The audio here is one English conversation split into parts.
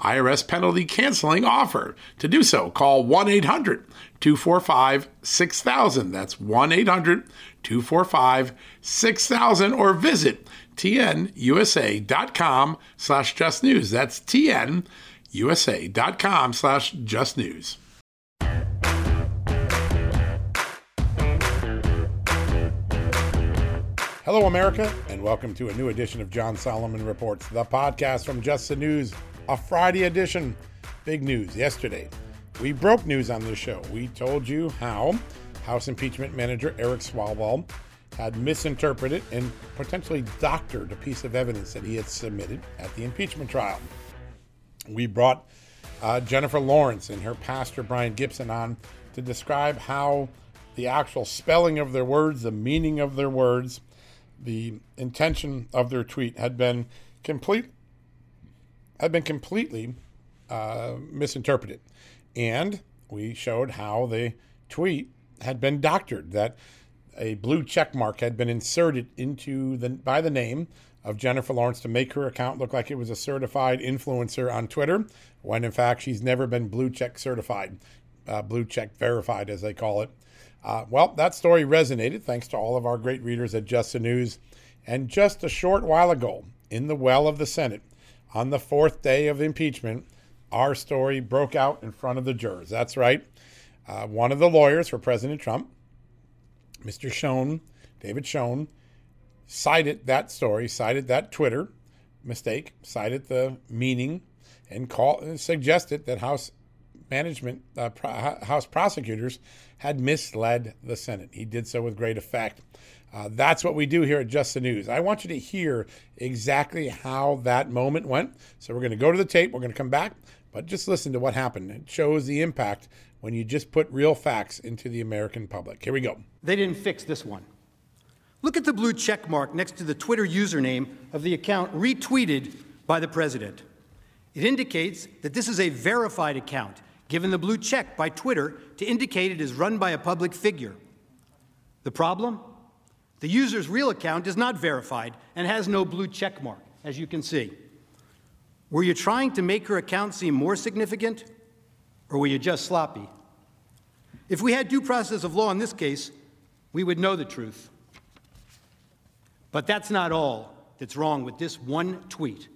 IRS penalty canceling offer. To do so, call 1 800 245 6000. That's 1 800 245 6000 or visit tnusa.com slash just news. That's tnusa.com slash just news. Hello, America, and welcome to a new edition of John Solomon Reports, the podcast from Just the News a Friday edition. Big news yesterday. We broke news on this show. We told you how House impeachment manager Eric Swalwell had misinterpreted and potentially doctored a piece of evidence that he had submitted at the impeachment trial. We brought uh, Jennifer Lawrence and her pastor Brian Gibson on to describe how the actual spelling of their words, the meaning of their words, the intention of their tweet had been complete had been completely uh, misinterpreted. And we showed how the tweet had been doctored, that a blue check mark had been inserted into the by the name of Jennifer Lawrence to make her account look like it was a certified influencer on Twitter, when in fact she's never been blue check certified, uh, blue check verified, as they call it. Uh, well, that story resonated thanks to all of our great readers at Just the News. And just a short while ago, in the well of the Senate, on the fourth day of impeachment, our story broke out in front of the jurors. That's right. Uh, one of the lawyers for President Trump, Mr. Schoen, David Schoen, cited that story, cited that Twitter mistake, cited the meaning, and call, suggested that House management, uh, pro- House prosecutors had misled the Senate. He did so with great effect. Uh, that's what we do here at Just the News. I want you to hear exactly how that moment went. So we're going to go to the tape. We're going to come back, but just listen to what happened. It shows the impact when you just put real facts into the American public. Here we go. They didn't fix this one. Look at the blue check mark next to the Twitter username of the account retweeted by the president. It indicates that this is a verified account, given the blue check by Twitter to indicate it is run by a public figure. The problem? The user's real account is not verified and has no blue check mark, as you can see. Were you trying to make her account seem more significant, or were you just sloppy? If we had due process of law in this case, we would know the truth. But that's not all that's wrong with this one tweet.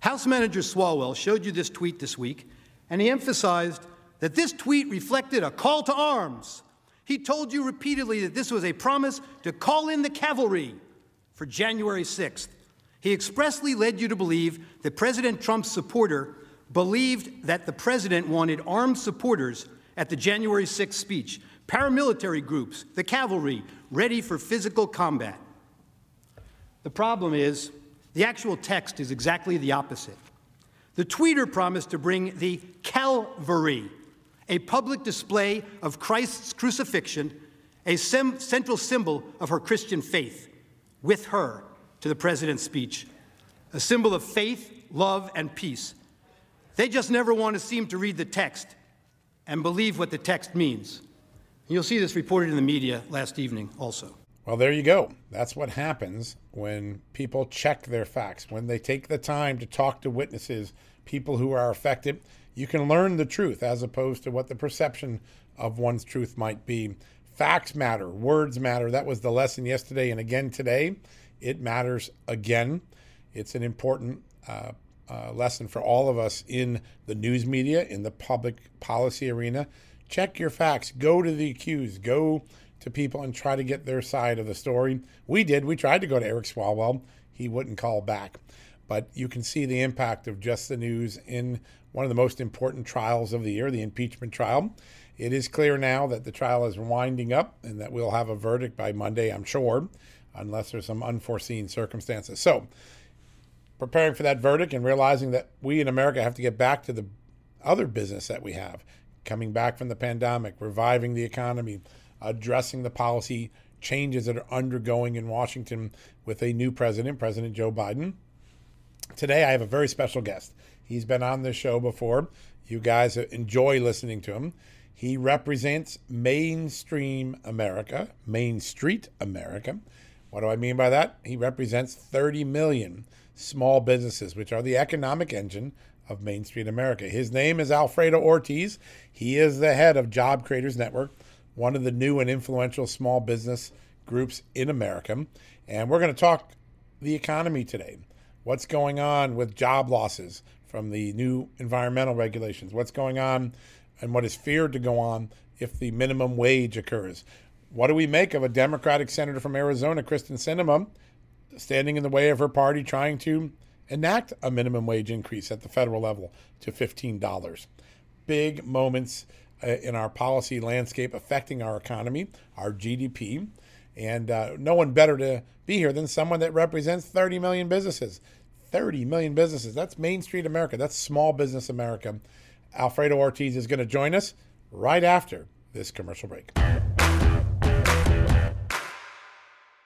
House Manager Swalwell showed you this tweet this week, and he emphasized that this tweet reflected a call to arms he told you repeatedly that this was a promise to call in the cavalry for January 6th. He expressly led you to believe that President Trump's supporter believed that the president wanted armed supporters at the January 6th speech, paramilitary groups, the cavalry, ready for physical combat. The problem is, the actual text is exactly the opposite. The tweeter promised to bring the Calvary a public display of Christ's crucifixion, a central symbol of her Christian faith, with her to the president's speech, a symbol of faith, love, and peace. They just never want to seem to read the text and believe what the text means. You'll see this reported in the media last evening also. Well, there you go. That's what happens when people check their facts, when they take the time to talk to witnesses, people who are affected you can learn the truth as opposed to what the perception of one's truth might be. Facts matter, words matter. That was the lesson yesterday and again today. It matters again. It's an important uh, uh, lesson for all of us in the news media, in the public policy arena. Check your facts. Go to the accused. Go to people and try to get their side of the story. We did. We tried to go to Eric Swalwell. He wouldn't call back. But you can see the impact of just the news in one of the most important trials of the year, the impeachment trial. It is clear now that the trial is winding up and that we'll have a verdict by Monday, I'm sure, unless there's some unforeseen circumstances. So, preparing for that verdict and realizing that we in America have to get back to the other business that we have coming back from the pandemic, reviving the economy, addressing the policy changes that are undergoing in Washington with a new president, President Joe Biden. Today, I have a very special guest. He's been on this show before. You guys enjoy listening to him. He represents mainstream America, Main Street America. What do I mean by that? He represents 30 million small businesses, which are the economic engine of Main Street America. His name is Alfredo Ortiz. He is the head of Job Creators Network, one of the new and influential small business groups in America. And we're going to talk the economy today. What's going on with job losses from the new environmental regulations? What's going on and what is feared to go on if the minimum wage occurs? What do we make of a Democratic senator from Arizona, Kyrsten Sinema, standing in the way of her party trying to enact a minimum wage increase at the federal level to $15. Big moments uh, in our policy landscape affecting our economy, our GDP. And uh, no one better to be here than someone that represents 30 million businesses. 30 million businesses. That's Main Street America. That's small business America. Alfredo Ortiz is going to join us right after this commercial break.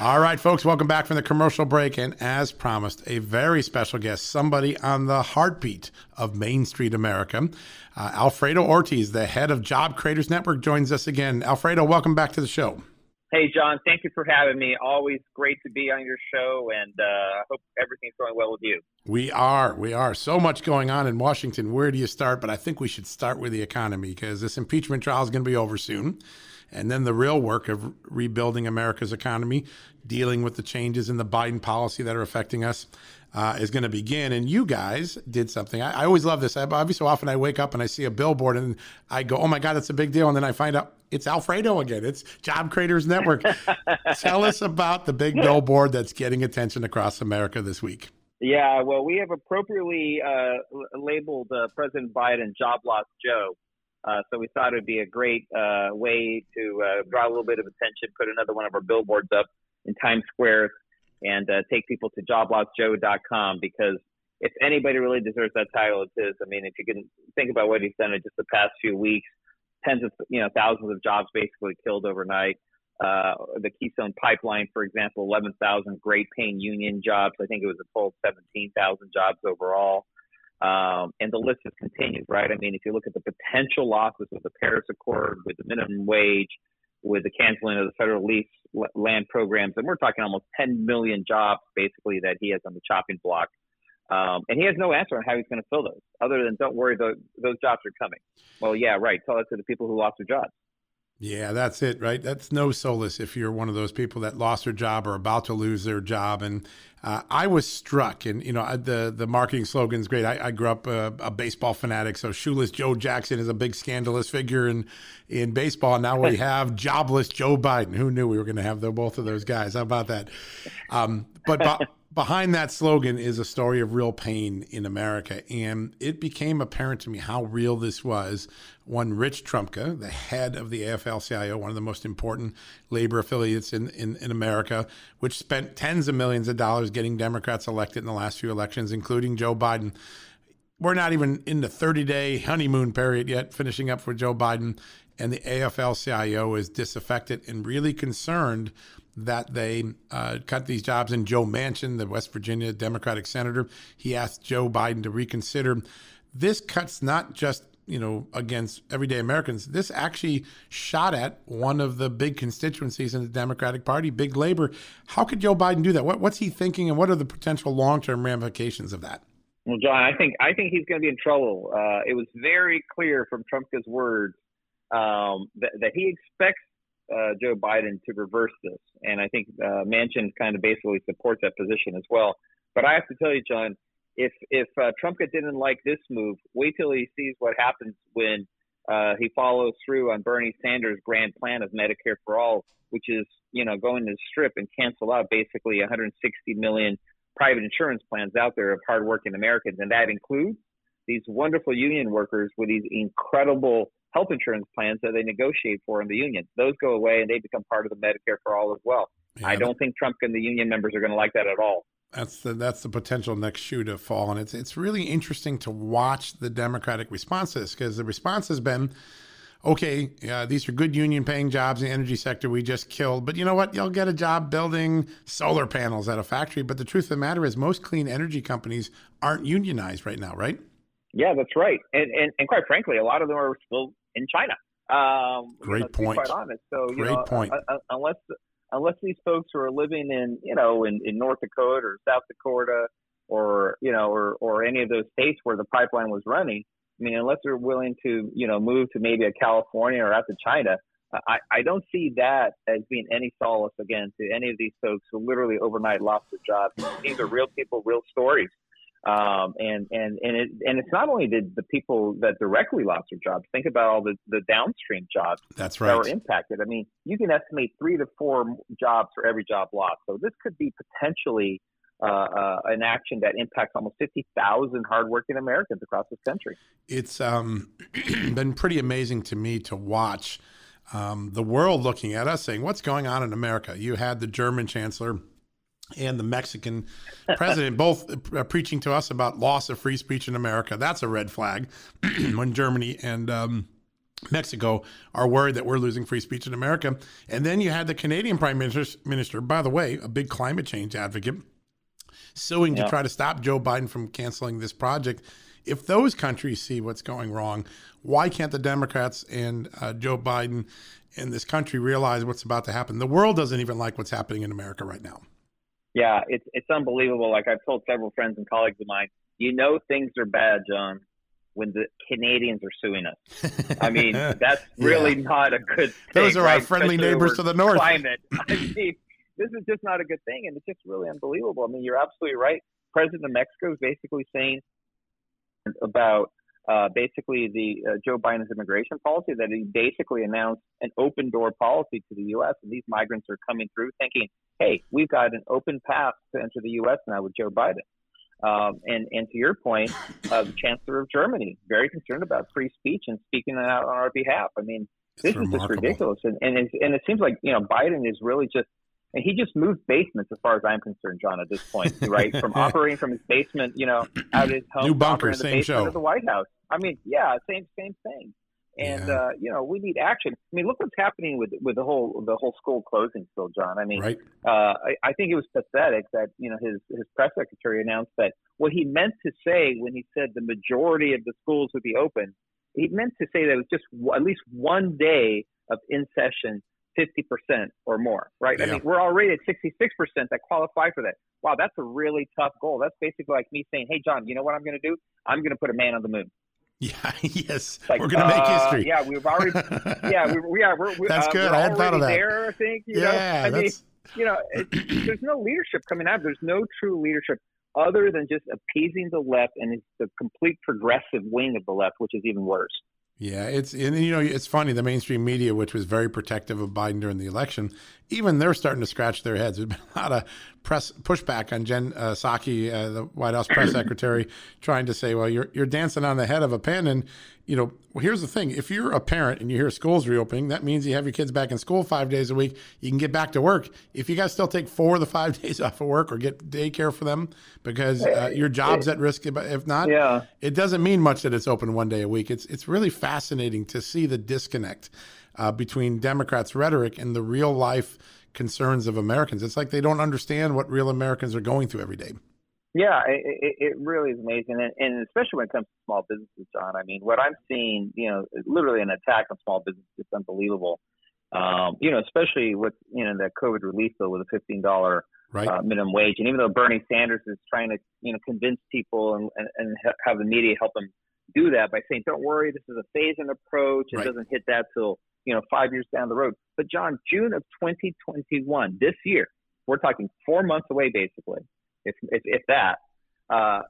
All right, folks, welcome back from the commercial break. And as promised, a very special guest, somebody on the heartbeat of Main Street America. Uh, Alfredo Ortiz, the head of Job Creators Network, joins us again. Alfredo, welcome back to the show. Hey, John, thank you for having me. Always great to be on your show, and uh, I hope everything's going well with you. We are. We are. So much going on in Washington. Where do you start? But I think we should start with the economy because this impeachment trial is going to be over soon. And then the real work of rebuilding America's economy, dealing with the changes in the Biden policy that are affecting us, uh, is going to begin. And you guys did something. I, I always love this. I, every so often I wake up and I see a billboard and I go, oh my God, that's a big deal. And then I find out it's Alfredo again. It's Job Creators Network. Tell us about the big billboard that's getting attention across America this week. Yeah, well, we have appropriately uh, labeled uh, President Biden Job Loss Joe. Uh, so we thought it would be a great uh, way to uh, draw a little bit of attention, put another one of our billboards up in Times Square, and uh, take people to joblossjoe.com because if anybody really deserves that title, it is. I mean, if you can think about what he's done in just the past few weeks, tens of you know thousands of jobs basically killed overnight. Uh, the Keystone Pipeline, for example, 11,000 great paying union jobs. I think it was a total 17,000 jobs overall. Um, and the list just continues, right? I mean, if you look at the potential losses with the Paris Accord, with the minimum wage, with the canceling of the federal lease land programs, and we're talking almost 10 million jobs basically that he has on the chopping block. Um, and he has no answer on how he's going to fill those, other than don't worry, those, those jobs are coming. Well, yeah, right. Tell that to the people who lost their jobs. Yeah, that's it, right? That's no solace if you're one of those people that lost their job or about to lose their job. And uh, I was struck, and you know, the the marketing slogan is great. I, I grew up a, a, baseball fanatic, so shoeless Joe Jackson is a big scandalous figure in in baseball. Now we have jobless Joe Biden. Who knew we were going to have the, both of those guys? How about that? Um, but behind that slogan is a story of real pain in America. And it became apparent to me how real this was when Rich Trumka, the head of the AFL CIO, one of the most important labor affiliates in, in, in, America, which spent tens of millions of dollars getting Democrats elected in the last few elections, including Joe Biden. We're not even in the 30 day honeymoon period yet, finishing up for Joe Biden. And the AFL CIO is disaffected and really concerned that they uh, cut these jobs. And Joe Manchin, the West Virginia Democratic senator, he asked Joe Biden to reconsider. This cuts not just you know against everyday Americans. This actually shot at one of the big constituencies in the Democratic Party, big labor. How could Joe Biden do that? What, what's he thinking, and what are the potential long-term ramifications of that? Well, John, I think I think he's going to be in trouble. Uh, it was very clear from Trumka's words um, that, that he expects uh, Joe Biden to reverse this. And I think uh, Manchin kind of basically supports that position as well. But I have to tell you, John, if if uh, Trumka didn't like this move, wait till he sees what happens when uh, he follows through on Bernie Sanders' grand plan of Medicare for all, which is you know going to strip and cancel out basically 160 million private insurance plans out there of hardworking Americans, and that includes these wonderful union workers with these incredible health insurance plans that they negotiate for in the union. Those go away and they become part of the Medicare for all as well. Yeah, I don't think Trumka and the union members are going to like that at all. That's the that's the potential next shoe to fall, and it's it's really interesting to watch the Democratic responses because the response has been, okay, uh, these are good union paying jobs in the energy sector we just killed, but you know what? You'll get a job building solar panels at a factory. But the truth of the matter is, most clean energy companies aren't unionized right now, right? Yeah, that's right. And, and and quite frankly, a lot of them are still in China. Um, Great you know, point. quite honest. So Great know, point. Uh, uh, unless unless these folks who are living in you know in, in North Dakota or South Dakota or you know or or any of those states where the pipeline was running, I mean, unless they're willing to you know move to maybe a California or out to China. I, I don't see that as being any solace again to any of these folks who literally overnight lost their jobs. These are real people, real stories. Um, and and and it and it's not only the, the people that directly lost their jobs. Think about all the, the downstream jobs that's right that were impacted. I mean, you can estimate three to four jobs for every job lost. So this could be potentially uh, uh, an action that impacts almost 50,000 hardworking Americans across this country. It's um, been pretty amazing to me to watch um, the world looking at us saying, What's going on in America? You had the German chancellor and the Mexican president both uh, preaching to us about loss of free speech in America. That's a red flag when Germany and um, Mexico are worried that we're losing free speech in America. And then you had the Canadian prime minister, minister by the way, a big climate change advocate, suing yeah. to try to stop Joe Biden from canceling this project. If those countries see what's going wrong, why can't the Democrats and uh, Joe Biden in this country realize what's about to happen? The world doesn't even like what's happening in America right now. Yeah, it's it's unbelievable. Like I've told several friends and colleagues of mine, you know things are bad, John, when the Canadians are suing us. I mean, that's really yeah. not a good thing. Those are right? our friendly Especially neighbors to the north. Climate. I mean, this is just not a good thing, and it's just really unbelievable. I mean, you're absolutely right. President of Mexico is basically saying about uh, basically the uh, Joe Biden's immigration policy that he basically announced an open door policy to the U.S. and these migrants are coming through thinking, hey, we've got an open path to enter the U.S. now with Joe Biden. Um, and and to your point, uh, the Chancellor of Germany very concerned about free speech and speaking out on our behalf. I mean, this is just ridiculous. And and it, and it seems like you know Biden is really just and he just moved basements as far as I'm concerned, John, at this point, right? From operating from his basement, you know, out of his home, new bunker, in the same show. of the White House. I mean, yeah, same same thing. And yeah. uh, you know, we need action. I mean, look what's happening with with the whole the whole school closing still, John. I mean, right. uh, I, I think it was pathetic that you know his his press secretary announced that what he meant to say when he said the majority of the schools would be open, he meant to say that it was just at least one day of in session 50% or more, right? Yeah. I mean, we're already at 66% that qualify for that. Wow, that's a really tough goal. That's basically like me saying, hey, John, you know what I'm going to do? I'm going to put a man on the moon. Yeah, yes, like, we're going to make uh, history. Yeah, we've already. yeah, we, we are. We're, that's uh, good. We're I hadn't thought of that. There, I think. You yeah, know? I that's... mean, you know, it, there's no leadership coming out. There's no true leadership other than just appeasing the left and it's the complete progressive wing of the left, which is even worse. Yeah, it's and you know it's funny the mainstream media, which was very protective of Biden during the election, even they're starting to scratch their heads. There's been a lot of press pushback on Jen uh, Psaki, uh, the White House press secretary, trying to say, "Well, you're you're dancing on the head of a pin." And you know, well, here's the thing: if you're a parent and you hear schools reopening, that means you have your kids back in school five days a week. You can get back to work. If you guys still take four of the five days off of work or get daycare for them because uh, your job's at risk, if not, yeah. it doesn't mean much that it's open one day a week. It's it's really fascinating to see the disconnect uh, between Democrats' rhetoric and the real life concerns of Americans. It's like they don't understand what real Americans are going through every day. Yeah, it, it really is amazing, and, and especially when it comes to small businesses, John. I mean, what I'm seeing, you know, literally an attack on small businesses is unbelievable. Um, you know, especially with you know that COVID relief bill with a fifteen dollar right. uh, minimum wage, and even though Bernie Sanders is trying to you know convince people and, and, and have the media help them do that by saying, "Don't worry, this is a phase-in approach. It right. doesn't hit that till you know five years down the road." But John, June of 2021, this year, we're talking four months away, basically, if if, if that. Uh,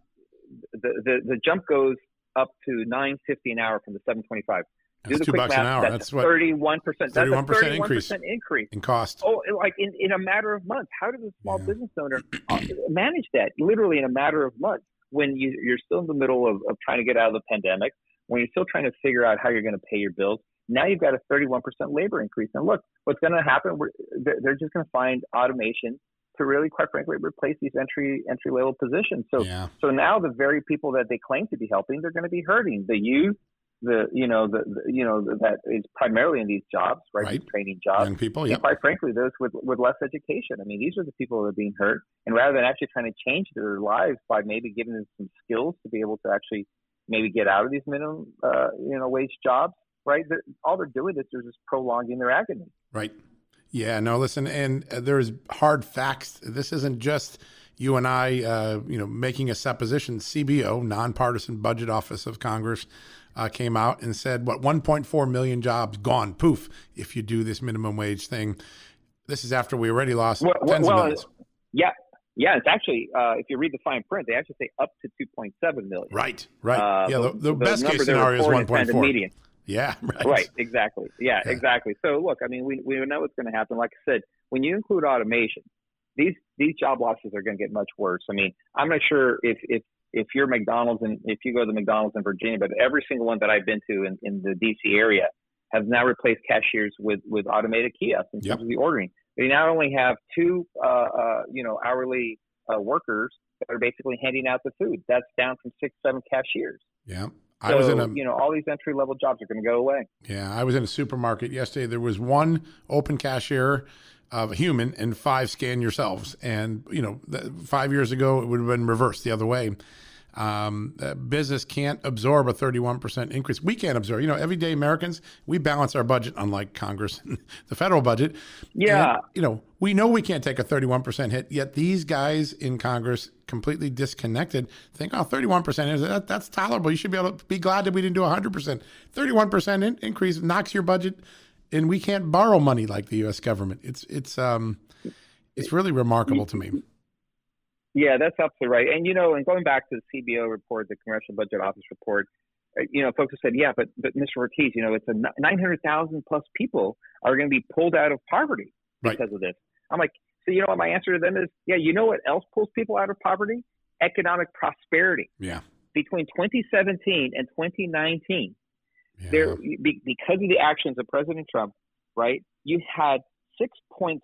the, the the jump goes up to 9.50 an hour from the 7.25. That's two bucks math, an hour. That's, that's what 31 percent. That's a 31 increase increase in cost. Oh, like in, in a matter of months. How does a small yeah. business owner uh, manage that? Literally in a matter of months when you, you're still in the middle of, of trying to get out of the pandemic, when you're still trying to figure out how you're going to pay your bills. Now you've got a 31% labor increase. And look, what's going to happen? they're just going to find automation to really, quite frankly, replace these entry entry level positions. So, yeah. so now the very people that they claim to be helping, they're going to be hurting the youth, the you know the, the you know that is primarily in these jobs, right? right. training jobs. Young people, yeah. Quite frankly, those with with less education. I mean, these are the people that are being hurt, and rather than actually trying to change their lives by maybe giving them some skills to be able to actually maybe get out of these minimum uh, you know wage jobs, right? All they're doing is they're just prolonging their agony. Right. Yeah. No. Listen, and uh, there's hard facts. This isn't just you and I, uh, you know, making a supposition. CBO, nonpartisan budget office of Congress, uh, came out and said, what, 1.4 million jobs gone, poof, if you do this minimum wage thing. This is after we already lost well, tens well, of millions. Yeah. Yeah, it's actually uh, if you read the fine print, they actually say up to 2.7 million. Right, right. Uh, yeah, the, the, the best case scenario is 1.4. Yeah, right. Right, exactly. Yeah, yeah, exactly. So look, I mean, we we know what's going to happen. Like I said, when you include automation, these these job losses are going to get much worse. I mean, I'm not sure if if if you're McDonald's and if you go to the McDonald's in Virginia, but every single one that I've been to in, in the DC area have now replaced cashiers with, with automated kiosks in terms yep. of the ordering. They not only have two, uh, uh, you know, hourly uh, workers that are basically handing out the food. That's down from six, seven cashiers. Yeah. I was in a, you know, all these entry level jobs are going to go away. Yeah, I was in a supermarket yesterday. There was one open cashier of a human and five scan yourselves. And, you know, five years ago, it would have been reversed the other way. Um, business can't absorb a 31% increase. We can't absorb. You know, everyday Americans, we balance our budget, unlike Congress, the federal budget. Yeah. And, you know, we know we can't take a 31% hit, yet these guys in Congress, completely disconnected, think, oh, 31% is that, that's tolerable. You should be able to be glad that we didn't do 100%. 31% in, increase knocks your budget and we can't borrow money like the U.S. government. It's it's um it's really remarkable to me. Yeah, that's absolutely right. And you know, and going back to the CBO report, the Congressional Budget Office report, uh, you know, folks have said, yeah, but but Mr. Ortiz, you know, it's a 900,000 plus people are going to be pulled out of poverty because right. of this. I'm like, so you know what my answer to them is? Yeah, you know what else pulls people out of poverty? Economic prosperity. Yeah. Between 2017 and 2019, yeah. There, because of the actions of President Trump, right? You had 6.6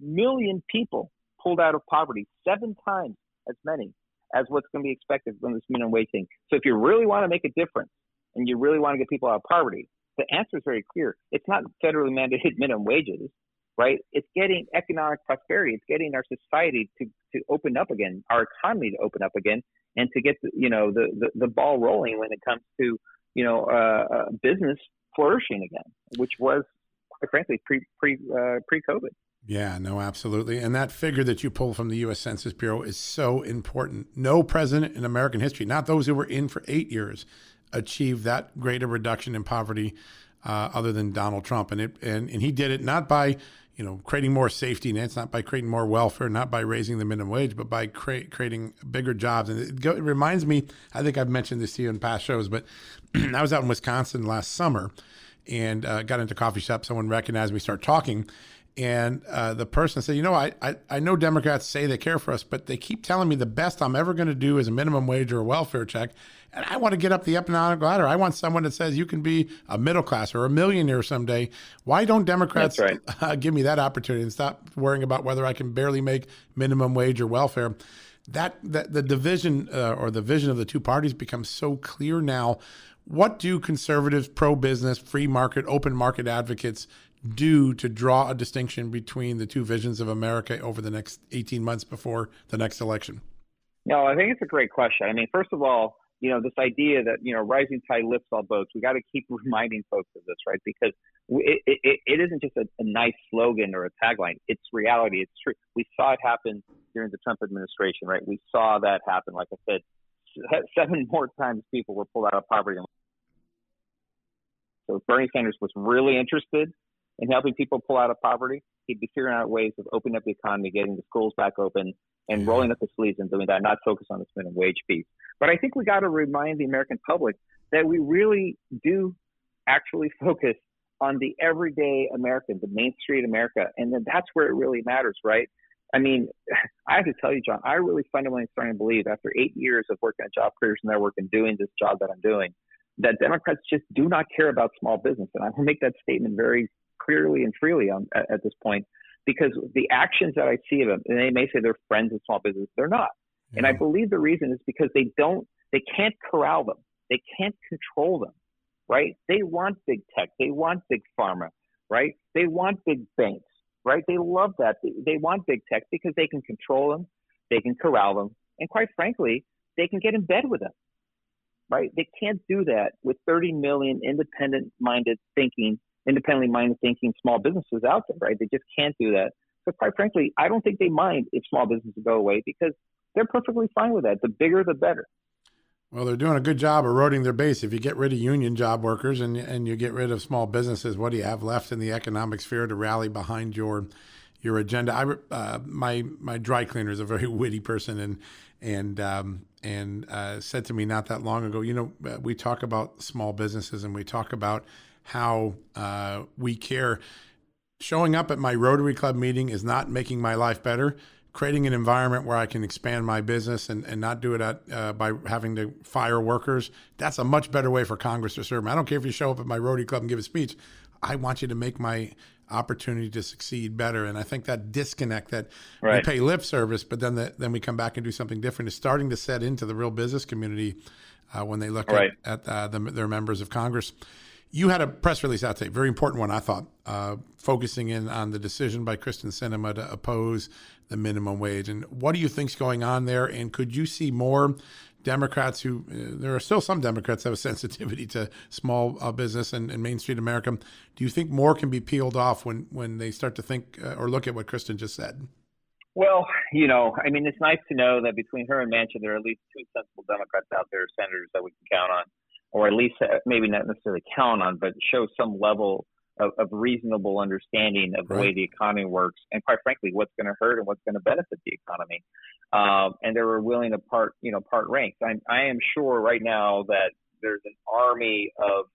million people pulled out of poverty, seven times as many as what's going to be expected from this minimum wage thing. So if you really want to make a difference and you really want to get people out of poverty, the answer is very clear. It's not federally mandated minimum wages, right? It's getting economic prosperity. It's getting our society to, to open up again, our economy to open up again, and to get the, you know the, the, the ball rolling when it comes to you know, uh, uh, business flourishing again, which was, quite frankly, pre pre uh, pre COVID. Yeah, no, absolutely. And that figure that you pull from the U.S. Census Bureau is so important. No president in American history, not those who were in for eight years, achieved that great a reduction in poverty uh, other than Donald Trump, and it and, and he did it not by you know creating more safety nets, not by creating more welfare, not by raising the minimum wage, but by cre- creating bigger jobs. And it, go, it reminds me, I think I've mentioned this to you in past shows, but I was out in Wisconsin last summer and uh, got into a coffee shop. Someone recognized me, start talking. And uh, the person said, You know, I, I, I know Democrats say they care for us, but they keep telling me the best I'm ever going to do is a minimum wage or a welfare check. And I want to get up the economic ladder. I want someone that says you can be a middle class or a millionaire someday. Why don't Democrats right. uh, give me that opportunity and stop worrying about whether I can barely make minimum wage or welfare? That, that the division uh, or the vision of the two parties becomes so clear now. What do conservatives, pro business, free market, open market advocates do to draw a distinction between the two visions of America over the next 18 months before the next election? No, I think it's a great question. I mean, first of all, you know, this idea that, you know, rising tide lifts all boats, we got to keep reminding folks of this, right? Because it, it, it isn't just a, a nice slogan or a tagline. It's reality. It's true. We saw it happen during the Trump administration, right? We saw that happen. Like I said, seven more times people were pulled out of poverty. So Bernie Sanders was really interested in helping people pull out of poverty, he'd be figuring out ways of opening up the economy, getting the schools back open, and rolling up the sleeves and doing that, not focus on the minimum wage piece. But I think we got to remind the American public that we really do actually focus on the everyday American, the Main Street America, and then that's where it really matters, right? I mean, I have to tell you, John, I really fundamentally starting to believe after eight years of working at Job Creation Network and doing this job that I'm doing, that Democrats just do not care about small business. And I will make that statement very clearly and freely on, at, at, this point because the actions that I see of them, and they may say they're friends of small business, they're not. Yeah. And I believe the reason is because they don't, they can't corral them, they can't control them, right? They want big tech, they want big pharma, right? They want big banks, right? They love that. They, they want big tech because they can control them, they can corral them, and quite frankly, they can get in bed with them right? They can't do that with 30 million independent minded thinking independently minded thinking small businesses out there, right? They just can't do that. So quite frankly, I don't think they mind if small businesses go away because they're perfectly fine with that. The bigger, the better. Well, they're doing a good job eroding their base. If you get rid of union job workers and and you get rid of small businesses, what do you have left in the economic sphere to rally behind your your agenda? I uh, my my dry cleaner is a very witty person and and um, and uh, said to me not that long ago, you know, uh, we talk about small businesses and we talk about how uh, we care. Showing up at my Rotary Club meeting is not making my life better. Creating an environment where I can expand my business and, and not do it at, uh, by having to fire workers, that's a much better way for Congress to serve. me. I don't care if you show up at my Rotary Club and give a speech. I want you to make my opportunity to succeed better. And I think that disconnect that right. we pay lip service, but then the, then we come back and do something different is starting to set into the real business community uh, when they look right. at, at uh, the, their members of Congress. You had a press release out today, very important one, I thought, uh, focusing in on the decision by Kyrsten Sinema to oppose the minimum wage. And what do you think's going on there? And could you see more Democrats who, uh, there are still some Democrats have a sensitivity to small uh, business and, and, Main Street America. Do you think more can be peeled off when, when they start to think uh, or look at what Kyrsten just said? Well, you know, I mean, it's nice to know that between her and Manchin, there are at least two sensible Democrats out there, senators that we can count on or at least uh, maybe not necessarily count on, but show some level of, of reasonable understanding of the right. way the economy works, and quite frankly, what's going to hurt and what's going to benefit the economy. Um, and they were willing to part, you know, part ranks. I'm, I am sure right now that there's an army of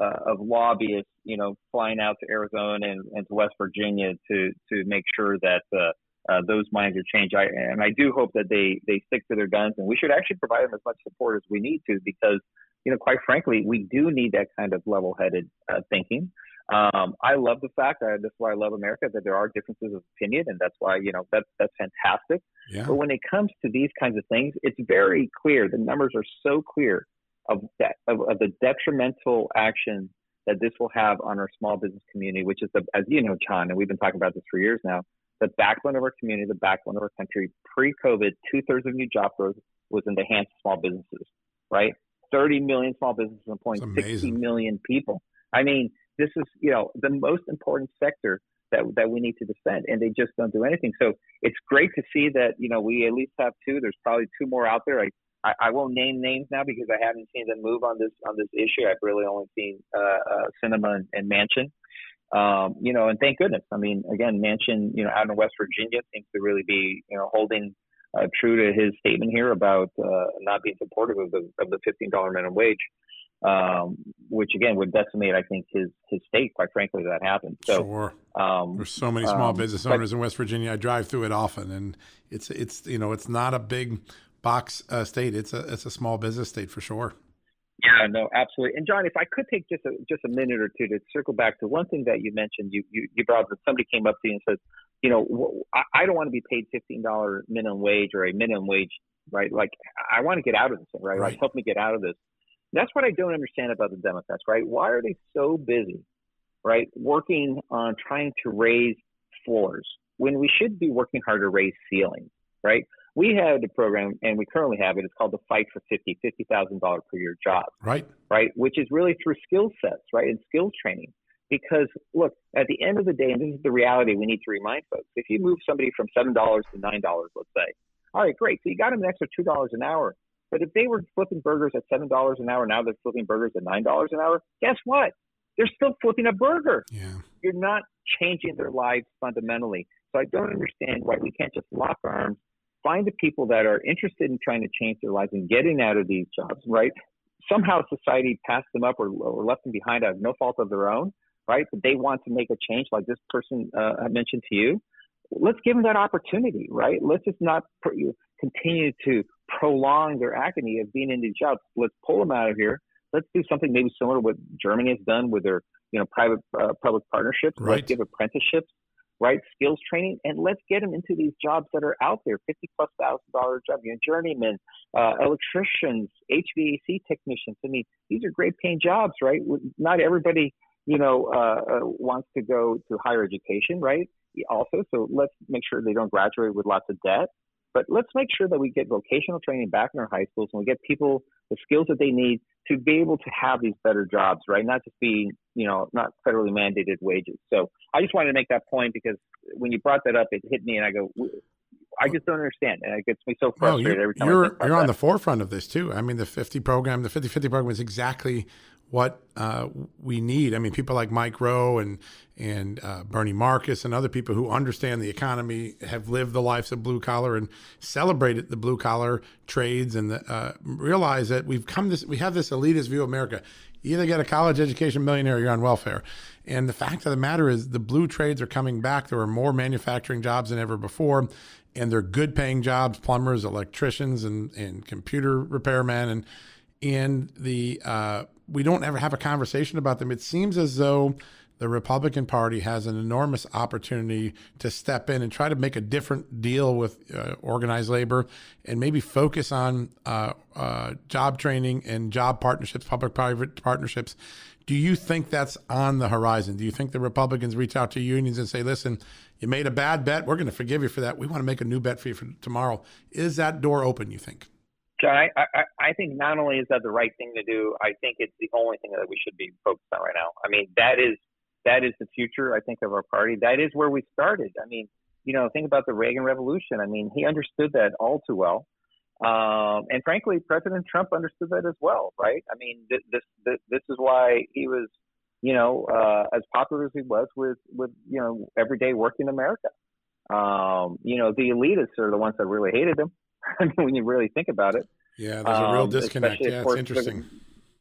uh, of lobbyists, you know, flying out to Arizona and, and to West Virginia to to make sure that uh, uh, those minds are changed. I, and I do hope that they they stick to their guns, and we should actually provide them as much support as we need to because you know, quite frankly, we do need that kind of level-headed uh, thinking. Um, I love the fact that that's why I love America that there are differences of opinion, and that's why you know that's that's fantastic. Yeah. But when it comes to these kinds of things, it's very clear. The numbers are so clear of that of, of the detrimental action that this will have on our small business community, which is the as you know, John, and we've been talking about this for years now. The backbone of our community, the backbone of our country. Pre-COVID, two thirds of new job growth was in the hands of small businesses, right? 30 million small businesses employing 60 million people. I mean, this is, you know, the most important sector that, that we need to defend, and they just don't do anything. So it's great to see that, you know, we at least have two. There's probably two more out there. I, I, I won't name names now because I haven't seen them move on this on this issue. I've really only seen uh, uh, Sinema and, and Manchin. Um, you know, and thank goodness. I mean, again, Manchin, you know, out in West Virginia seems to really be, you know, holding uh, true to his statement here about uh, not being supportive of the of the fifteen dollar minimum wage um, which again would decimate, I think, his his state. Quite frankly, that happened. So, sure. Um, There's so many small um, business owners but, in West Virginia. I drive through it often, and it's it's you know it's not a big box uh, state. It's a it's a small business state for sure. Yeah, no, absolutely. And John, if I could take just a just a minute or two to circle back to one thing that you mentioned, you you, you brought up somebody came up to you and said, you know, I, I don't want to be paid fifteen dollar minimum wage or a minimum wage, right? Like I want to get out of this, right? right. Like, help me get out of this. That's what I don't understand about the Democrats, right? Why are they so busy, right, working on trying to raise floors when we should be working hard to raise ceilings, right? We had a program, and we currently have it. It's called the Fight for Fifty, fifty thousand dollar per year job, right? Right, which is really through skill sets, right, and skills training. Because look, at the end of the day, and this is the reality we need to remind folks: if you move somebody from seven dollars to nine dollars, let's say, all right, great, so you got them an extra two dollars an hour but if they were flipping burgers at seven dollars an hour, now they're flipping burgers at nine dollars an hour. Guess what? They're still flipping a burger. Yeah. You're not changing their lives fundamentally. So I don't understand why we can't just lock arms, find the people that are interested in trying to change their lives and getting out of these jobs, right? Somehow society passed them up or, or left them behind out of no fault of their own, right? But they want to make a change, like this person uh, I mentioned to you. Let's give them that opportunity, right? Let's just not continue to prolong their agony of being in these jobs. Let's pull them out of here. Let's do something maybe similar to what Germany has done with their, you know, private uh, public partnerships. Right. Let's give apprenticeships, right? Skills training, and let's get them into these jobs that are out there, fifty plus thousand dollar jobs. You know, journeymen, uh, electricians, HVAC technicians. I mean, these are great paying jobs, right? Not everybody, you know, uh, uh, wants to go to higher education, right? Also, so let's make sure they don't graduate with lots of debt. But let's make sure that we get vocational training back in our high schools and we get people the skills that they need to be able to have these better jobs, right? Not just be, you know, not federally mandated wages. So I just wanted to make that point because when you brought that up, it hit me and I go, I just don't understand. And it gets me so frustrated every time. You're, you're on that. the forefront of this too. I mean, the 50 program, the 50 50 program is exactly what uh, we need. I mean, people like Mike Rowe and and uh, Bernie Marcus and other people who understand the economy have lived the lives of blue collar and celebrated the blue collar trades and the, uh, realize that we've come this we have this elitist view of America. You either get a college education millionaire, you're on welfare. And the fact of the matter is, the blue trades are coming back. There are more manufacturing jobs than ever before, and they're good paying jobs: plumbers, electricians, and and computer repairmen and and the uh, we don't ever have a conversation about them. It seems as though the Republican Party has an enormous opportunity to step in and try to make a different deal with uh, organized labor and maybe focus on uh, uh, job training and job partnerships, public private partnerships. Do you think that's on the horizon? Do you think the Republicans reach out to unions and say, listen, you made a bad bet. We're going to forgive you for that. We want to make a new bet for you for tomorrow. Is that door open, you think? I, I, I think not only is that the right thing to do, I think it's the only thing that we should be focused on right now. I mean, that is that is the future, I think, of our party. That is where we started. I mean, you know, think about the Reagan Revolution. I mean, he understood that all too well. Um, and frankly, President Trump understood that as well, right? I mean, this this this, this is why he was, you know, uh, as popular as he was with with you know everyday working America. Um, you know, the elitists are the ones that really hated him. I mean, when you really think about it. Yeah, there's a real um, disconnect. Yeah, it's interesting.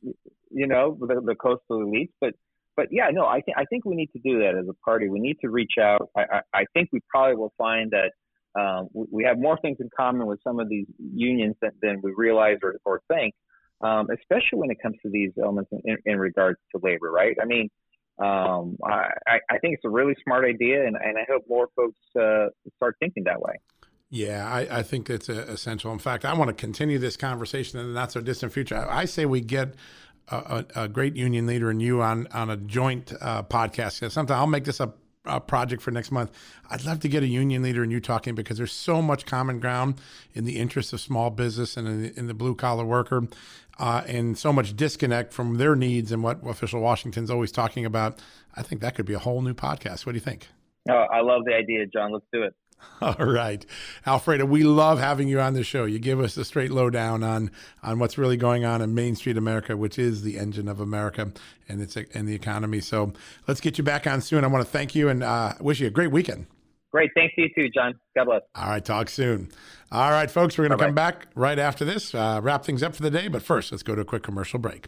The, you know, the, the coastal elites, but but yeah, no, I think I think we need to do that as a party. We need to reach out. I, I, I think we probably will find that um, we, we, have more things in common with some of these unions than, than we realize or, or think, um, especially when it comes to these elements in, in regards to labor. Right? I mean, um, I, I think it's a really smart idea, and, and I hope more folks uh, start thinking that way. Yeah, I, I think it's essential. In fact, I want to continue this conversation in the not so distant future. I, I say we get a, a, a, great union leader and you on on a joint uh, podcast. Sometime I'll make this a, a, project for next month. I'd love to get a union leader and you talking because there's so much common ground in the interests of small business and in the, in the blue collar worker, uh, and so much disconnect from their needs and what official Washington's always talking about. I think that could be a whole new podcast. What do you think? Oh, I love the idea, John. Let's do it. All right, Alfredo, we love having you on the show. You give us the straight lowdown on on what's really going on in Main Street America, which is the engine of America and it's and the economy. So let's get you back on soon. I want to thank you and uh, wish you a great weekend. Great, thanks to you too, John. God bless. All right, talk soon. All right, folks, we're going to come back right after this, uh, wrap things up for the day. But first, let's go to a quick commercial break.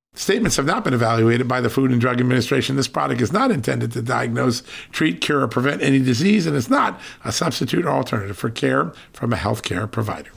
Statements have not been evaluated by the Food and Drug Administration. This product is not intended to diagnose, treat, cure, or prevent any disease, and it's not a substitute or alternative for care from a healthcare provider.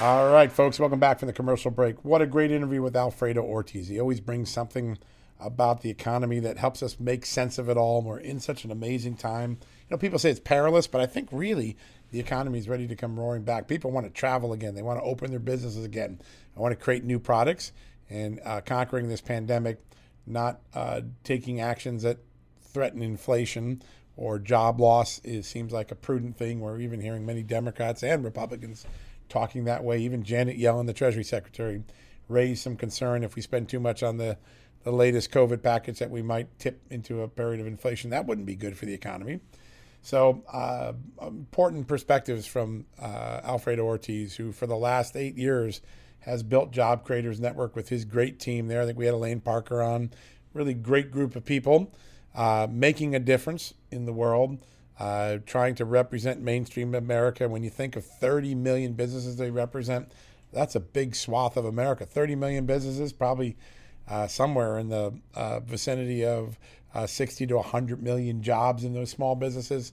All right, folks, welcome back from the commercial break. What a great interview with Alfredo Ortiz. He always brings something about the economy that helps us make sense of it all. We're in such an amazing time. You know, people say it's perilous, but I think really the economy is ready to come roaring back. People want to travel again. They want to open their businesses again. I want to create new products and uh, conquering this pandemic, not uh, taking actions that threaten inflation or job loss. It seems like a prudent thing. We're even hearing many Democrats and Republicans talking that way. Even Janet Yellen, the Treasury Secretary, raised some concern if we spend too much on the the latest COVID package that we might tip into a period of inflation. That wouldn't be good for the economy. So, uh, important perspectives from uh, Alfredo Ortiz, who for the last eight years has built Job Creators Network with his great team there. I think we had Elaine Parker on, really great group of people uh, making a difference in the world, uh, trying to represent mainstream America. When you think of 30 million businesses they represent, that's a big swath of America. 30 million businesses, probably uh, somewhere in the uh, vicinity of uh, 60 to 100 million jobs in those small businesses.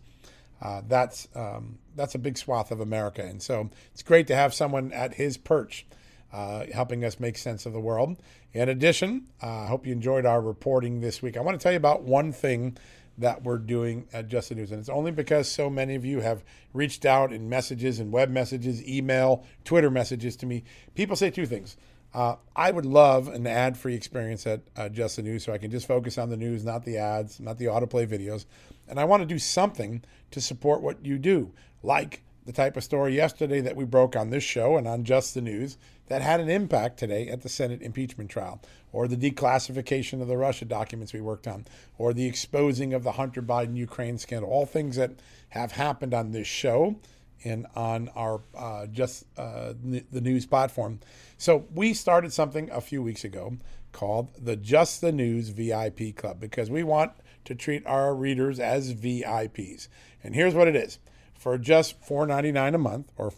Uh, that's um, that's a big swath of America, and so it's great to have someone at his perch uh, helping us make sense of the world. In addition, uh, I hope you enjoyed our reporting this week. I want to tell you about one thing that we're doing at Just the News, and it's only because so many of you have reached out in messages and web messages, email, Twitter messages to me. People say two things. Uh, I would love an ad free experience at uh, Just the News so I can just focus on the news, not the ads, not the autoplay videos. And I want to do something to support what you do, like the type of story yesterday that we broke on this show and on Just the News that had an impact today at the Senate impeachment trial, or the declassification of the Russia documents we worked on, or the exposing of the Hunter Biden Ukraine scandal. All things that have happened on this show and on our uh, Just uh, the News platform. So we started something a few weeks ago called the Just the News VIP Club because we want to treat our readers as VIPs. And here's what it is for just $4.99 a month or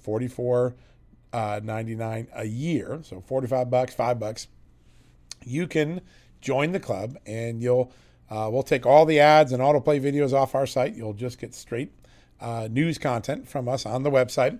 $44.99 a year, so 45 bucks, 5 bucks, you can join the club and you'll uh, we'll take all the ads and autoplay videos off our site. You'll just get straight uh, news content from us on the website.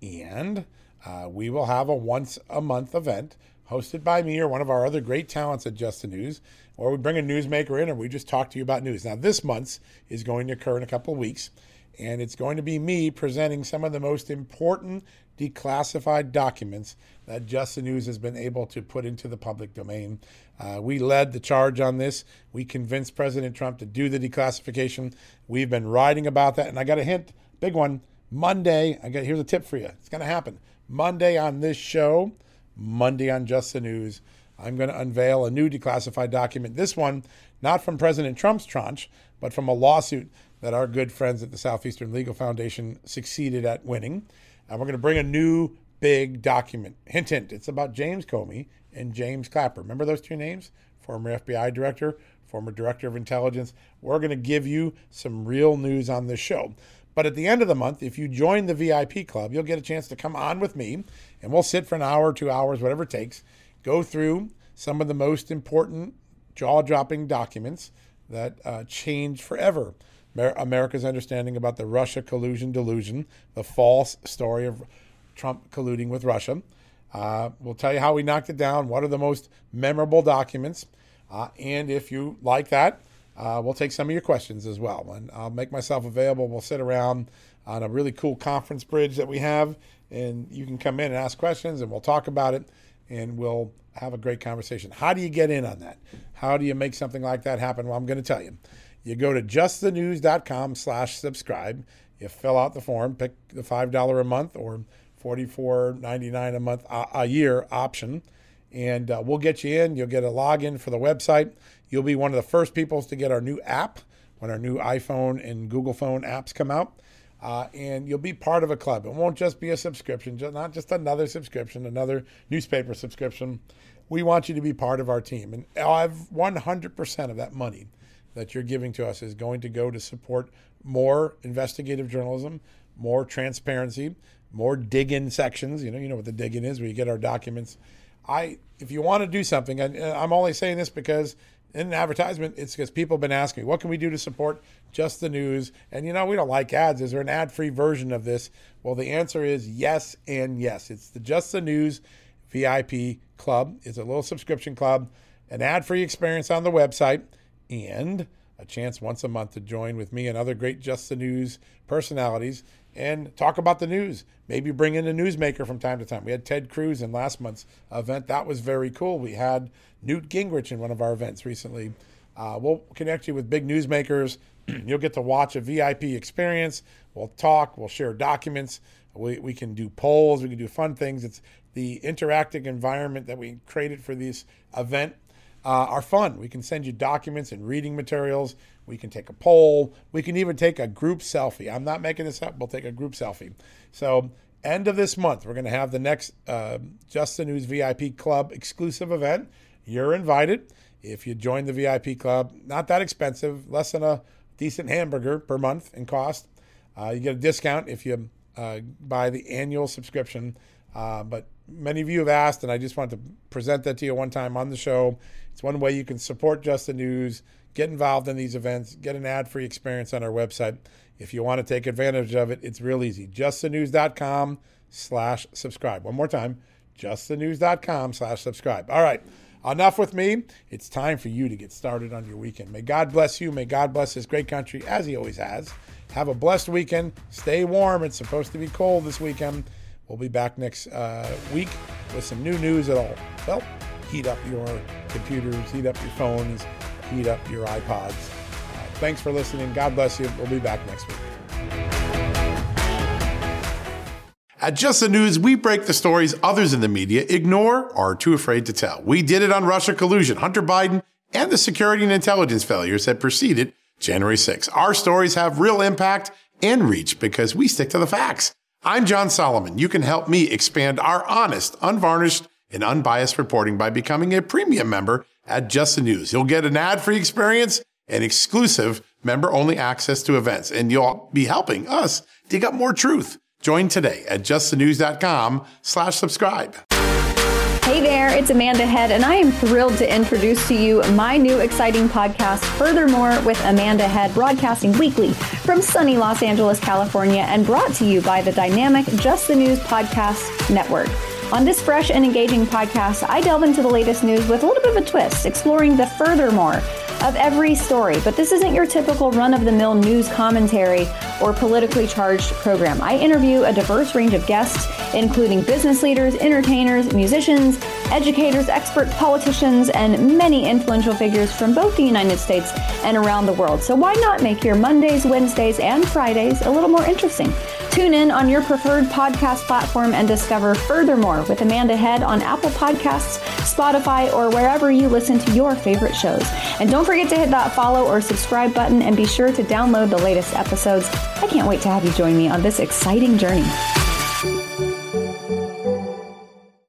And uh, we will have a once a month event hosted by me or one of our other great talents at Just the News, or we bring a newsmaker in and we just talk to you about news. Now, this month's is going to occur in a couple of weeks, and it's going to be me presenting some of the most important declassified documents that Just the News has been able to put into the public domain. Uh, we led the charge on this. We convinced President Trump to do the declassification. We've been writing about that, and I got a hint, big one. Monday, I got here's a tip for you. It's going to happen Monday on this show. Monday on Just the News. I'm going to unveil a new declassified document. This one, not from President Trump's tranche, but from a lawsuit that our good friends at the Southeastern Legal Foundation succeeded at winning. And we're going to bring a new big document. Hint, hint, it's about James Comey and James Clapper. Remember those two names? Former FBI director, former director of intelligence. We're going to give you some real news on this show. But at the end of the month, if you join the VIP club, you'll get a chance to come on with me and we'll sit for an hour, two hours, whatever it takes, go through some of the most important jaw dropping documents that uh, forever America's understanding about the Russia collusion delusion, the false story of Trump colluding with Russia. Uh, we'll tell you how we knocked it down, what are the most memorable documents. Uh, and if you like that, uh, we'll take some of your questions as well. And I'll make myself available. We'll sit around on a really cool conference bridge that we have, and you can come in and ask questions, and we'll talk about it, and we'll have a great conversation. How do you get in on that? How do you make something like that happen? Well, I'm going to tell you. You go to justthenews.com slash subscribe. You fill out the form, pick the $5 a month or $44.99 a month a, year option, and uh, we'll get you in. You'll get a login for the website. You'll be one of the first people to get our new app when our new iPhone and Google phone apps come out. Uh, and you'll be part of a club. It won't just be a subscription, just, not just another subscription, another newspaper subscription. We want you to be part of our team. And I've 100% of that money that you're giving to us is going to go to support more investigative journalism, more transparency, more dig-in sections. You know, you know what the dig-in is, where you get our documents. I, if you want to do something, and uh, I'm only saying this because in an advertisement, it's because people have been asking, what can we do to support just the news? And you know, we don't like ads. Is there an ad free version of this? Well, the answer is yes and yes. It's the Just the News VIP club. It's a little subscription club, an ad free experience on the website, and a chance once a month to join with me and other great Just the News personalities and talk about the news. Maybe bring in a newsmaker from time to time. We had Ted Cruz in last month's event. That was very cool. We had Newt Gingrich in one of our events recently. Uh, we'll connect you with big newsmakers. You'll get to watch a VIP experience. We'll talk. We'll share documents. We, we can do polls. We can do fun things. It's the interactive environment that we created for this event uh, are fun. We can send you documents and reading materials. We can take a poll. We can even take a group selfie. I'm not making this up. We'll take a group selfie. So, end of this month, we're going to have the next uh, Just the News VIP Club exclusive event. You're invited. If you join the VIP Club, not that expensive, less than a decent hamburger per month in cost. Uh, you get a discount if you uh, buy the annual subscription. Uh, but many of you have asked, and I just wanted to present that to you one time on the show. It's one way you can support Just the News, get involved in these events, get an ad free experience on our website. If you want to take advantage of it, it's real easy. JustTheNews.com slash subscribe. One more time, JustTheNews.com slash subscribe. All right, enough with me. It's time for you to get started on your weekend. May God bless you. May God bless this great country, as He always has. Have a blessed weekend. Stay warm. It's supposed to be cold this weekend. We'll be back next uh, week with some new news that'll, well, heat up your computers, heat up your phones, heat up your iPods. Uh, thanks for listening. God bless you. We'll be back next week. At Just the News, we break the stories others in the media ignore or are too afraid to tell. We did it on Russia collusion, Hunter Biden, and the security and intelligence failures that preceded January 6. Our stories have real impact and reach because we stick to the facts. I'm John Solomon. You can help me expand our honest, unvarnished, and unbiased reporting by becoming a premium member at Just the News. You'll get an ad free experience and exclusive member only access to events, and you'll be helping us dig up more truth. Join today at justthenews.com slash subscribe. Hey there, it's Amanda Head, and I am thrilled to introduce to you my new exciting podcast, Furthermore with Amanda Head, broadcasting weekly from sunny Los Angeles, California, and brought to you by the dynamic Just the News Podcast Network. On this fresh and engaging podcast, I delve into the latest news with a little bit of a twist, exploring the furthermore of every story. But this isn't your typical run of the mill news commentary or politically charged program. I interview a diverse range of guests, including business leaders, entertainers, musicians, educators, experts, politicians, and many influential figures from both the United States and around the world. So why not make your Mondays, Wednesdays, and Fridays a little more interesting? Tune in on your preferred podcast platform and discover furthermore with Amanda Head on Apple Podcasts, Spotify, or wherever you listen to your favorite shows. And don't forget to hit that follow or subscribe button and be sure to download the latest episodes. I can't wait to have you join me on this exciting journey.